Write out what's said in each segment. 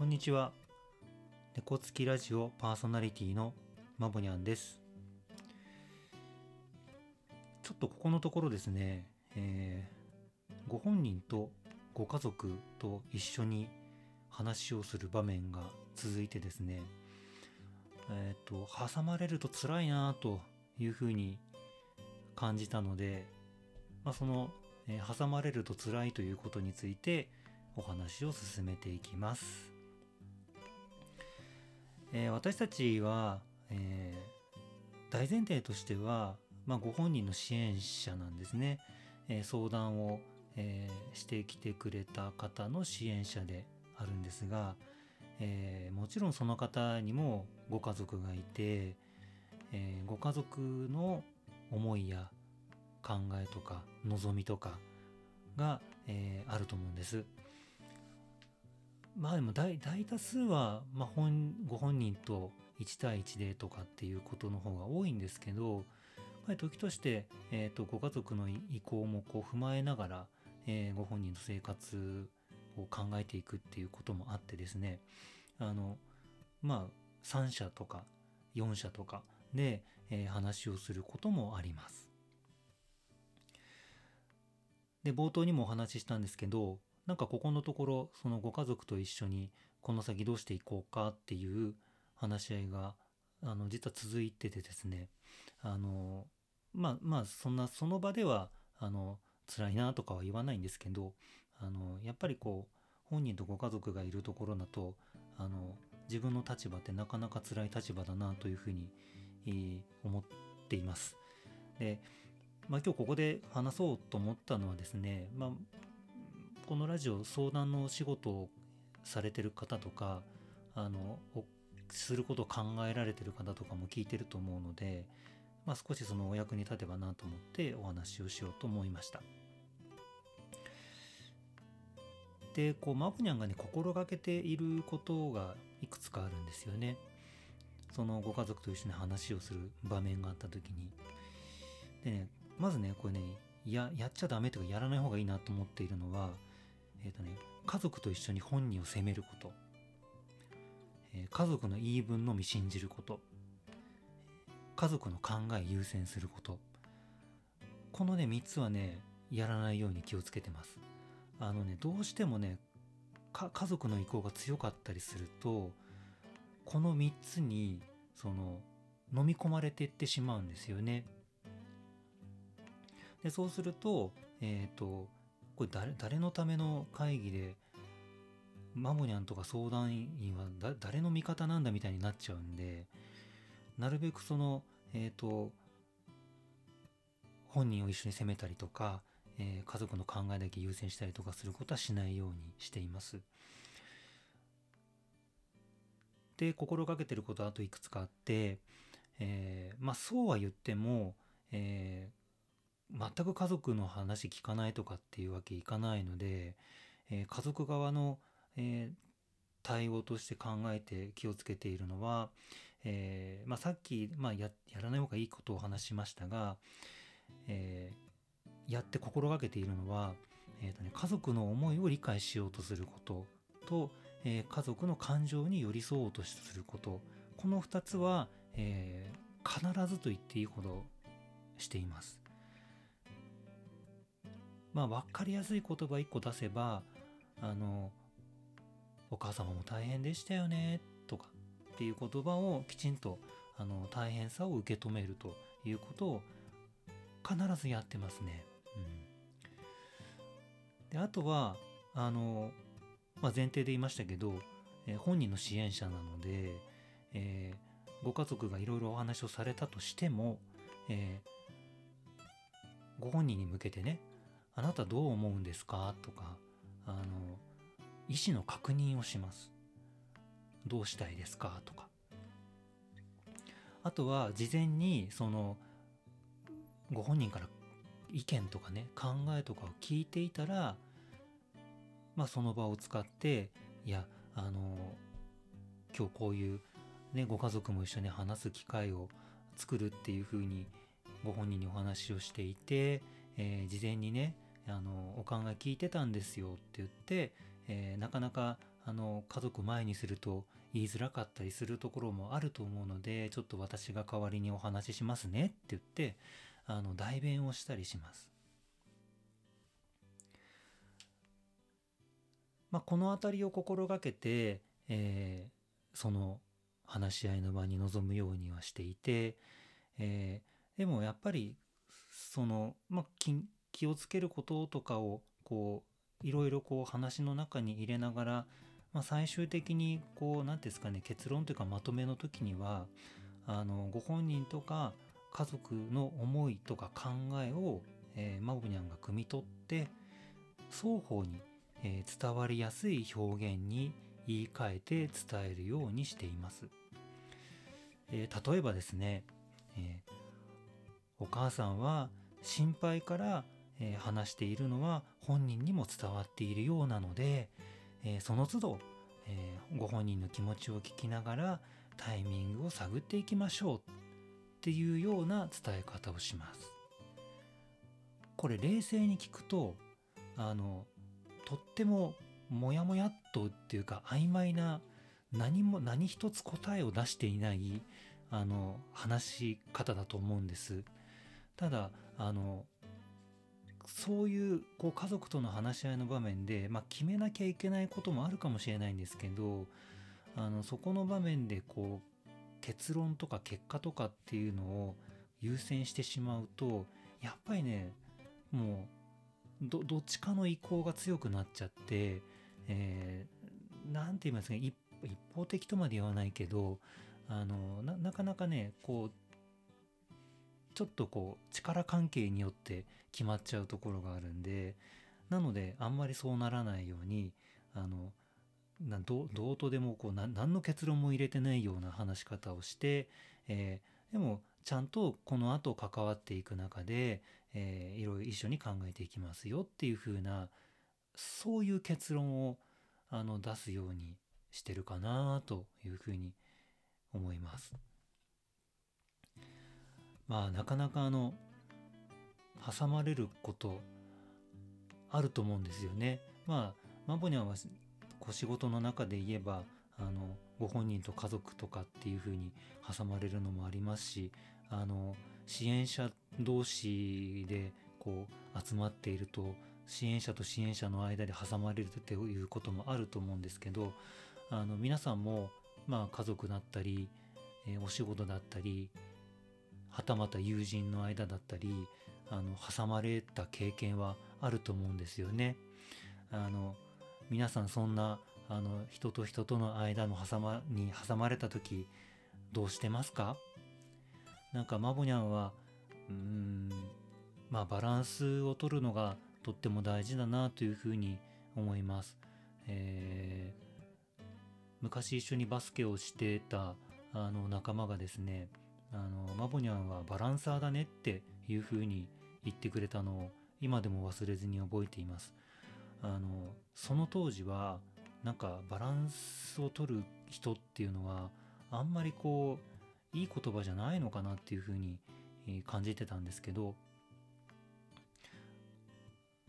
こんにちは。猫つきラジオパーソナリティのまぼにゃんです。ちょっとここのところですね、えーご本人とご家族と一緒に話をする場面が続いてですね、えっ、と、挟まれると辛いなというふうに感じたので、まあ、その、えー挟まれると辛いということについてお話を進めていきます。えー私たちは、えー大前提としては、まあ、ご本人の支援者なんですね。えー相談を、えしてきてくれた方の支援者であるんですが、えもちろんその方にもご家族がいて、えご家族の思いや考えとか望みとかが、えあると思うんです。まあでも大多数は、まあ、本ご本人と1対1でとかっていうことの方が多いんですけど、やっぱり時として、えー、とご家族の意向もこう踏まえながら、えーご本人の生活を考えていくっていうこともあってですねあのまあ3社とか4社とかで、えー話をすることもあります。で冒頭にもお話ししたんですけどなんかここのところそのご家族と一緒にこの先どうしていこうかっていう話し合いがあの実は続いててですねあのまあまあそんなその場ではあの辛いなとかは言わないんですけどあのやっぱりこう本人とご家族がいるところだとあの自分の立場ってなかなか辛い立場だなというふうに、えー思っています。で、まあ、今日ここで話そうと思ったのはですね、まあ、このラジオ相談のお仕事をされてる方とかあのすることを考えられてる方とかも聞いてると思うので、まあ、少しそのお役に立てばなと思ってお話をしようと思いました。でこうマブニャンがね心がけていることがいくつかあるんですよね。そのご家族と一緒に話をする場面があった時に。でねまずねこれねややっちゃダメとかやらない方がいいなと思っているのはえっ、とね家族と一緒に本人を責めること、えー家族の言い分のみ信じること。家族の考え優先すること。このね3つはねやらないように気をつけてます。あのねどうしてもね家族の意向が強かったりするとこの3つにその飲み込まれていってしまうんですよね。でそうするとえっ、とこれ誰誰のための会議でマモニャンとか相談員は誰の味方なんだみたいになっちゃうんでなるべくそのえっ、と本人を一緒に責めたりとか、えー家族の考えだけ優先したりとかすることはしないようにしています。で心がけてることはあといくつかあって、えーまあそうは言っても、えー全く家族の話聞かないとかっていうわけいかないので、えー家族側の、えー対応として考えて気をつけているのは、えーまあ、さっき、まあ、ややらない方がいいことを話しましたが、えーやって心がけているのは、えーとね、家族の思いを理解しようとすることと、えー家族の感情に寄り添おうとすることこの2つは、えー必ずと言っていいほどしています。まあ分かりやすい言葉1個出せばあのお母様も大変でしたよねとかっていう言葉をきちんとあの大変さを受け止めるということを必ずやってますね。うん、であとはあの、まあ、前提で言いましたけど、えー本人の支援者なので、えーご家族がいろいろお話をされたとしても、えーご本人に向けてね「あなたどう思うんですか?」とかあの意思の確認をします。どうしたいですか？とか。あとは事前にそのご本人から意見とかね考えとかを聞いていたらまあその場を使っていやあの今日こういうねご家族も一緒に話す機会を作るっていうふうにご本人にお話をしていて、えー事前にねあのお考え聞いてたんですよって言って、えーなかなかあの家族前にすると言いづらかったりするところもあると思うのでちょっと私が代わりにお話ししますねって言ってあの代弁をしたりします。まあ、この辺りを心がけて、えー、その話し合いの場に臨むようにはしていて、えー、でもやっぱりその、まあ、気をつけることとかをこういろいろこう話の中に入れながら、まあ、最終的にこう何ですかね結論というかまとめの時にはあのご本人とか家族の思いとか考えを、えー、マボニャンが汲み取って双方に、えー、伝わりやすい表現に言い換えて伝えるようにしています。えー、例えばですね、えお母さんは心配から、え話しているのは本人にも伝わっているようなので、えその都度、えご本人の気持ちを聞きながらタイミングを探っていきましょうっていうような伝え方をします。これ冷静に聞くとあのとってもモヤモヤっとっていうか曖昧な何も何一つ答えを出していないあの話し方だと思うんです。ただあのそういうこう家族との話し合いの場面で、まあ、決めなきゃいけないこともあるかもしれないんですけどあのそこの場面でこう結論とか結果とかっていうのを優先してしまうとやっぱりねもうどどっちかの意向が強くなっちゃって、えー、て言いますか一方的とまで言わないけどあのななかなかねこうちょっとこう力関係によって決まっちゃうところがあるんでなのであんまりそうならないようにあのどどうとでもこう何の結論も入れてないような話し方をして、えー、でもちゃんとこの後関わっていく中で、えー、いろいろ一緒に考えていきますよっていう風なそういう結論をあの出すようにしてるかなというふうに思います。まあなかなかあの挟まれることあると思うんですよね。まあマボニャンはこ仕事の中で言えばあのご本人と家族とかっていうふうに挟まれるのもありますしあの支援者同士でこう集まっていると支援者と支援者の間で挟まれるということもあると思うんですけどあの皆さんもまあ家族だったり、え、お仕事だったりはたまた友人の間だったりあの挟まれた経験はあると思うんですよね。あの皆さんそんなあの人と人との間の挟まに挟まれた時どうしてますか？なんかマボニャンはうーんまあバランスを取るのがとっても大事だなというふうに思います。えー、昔一緒にバスケをしてたあの仲間がですねあのマボニャンはバランサーだねっていうふうに言ってくれたのを今でも忘れずに覚えています。あのその当時はなんかバランスを取る人っていうのはあんまりこういい言葉じゃないのかなっていうふうに感じてたんですけど、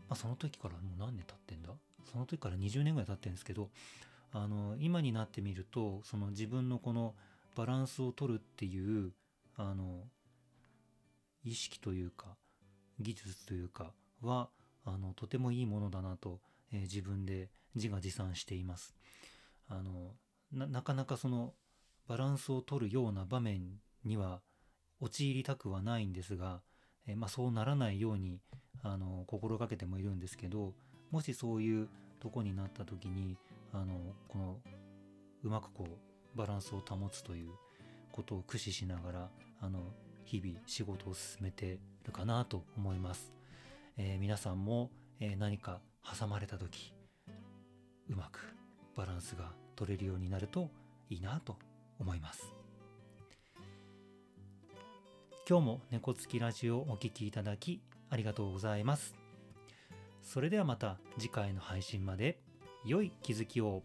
まあ、その時からもう何年経ってんだ？その時から20年ぐらい経ってるんですけどあの今になってみるとその自分のこのバランスを取るっていうあの意識というか技術というかはあのとてもいいものだなと、えー、自分で自画自賛しています。あのなかなかそのバランスを取るような場面には陥りたくはないんですが、えー、まあ、そうならないようにあの心がけてもいるんですけどもしそういうとこになった時にあのこのうまくこうバランスを保つということを駆使しながらあの日々仕事を進めてるかなと思います、えー、皆さんも、えー、何か挟まれた時うまくバランスが取れるようになるといいなと思います。今日も猫つきラジオをお聴きいただきありがとうございます。それではまた次回の配信まで良い気づきを。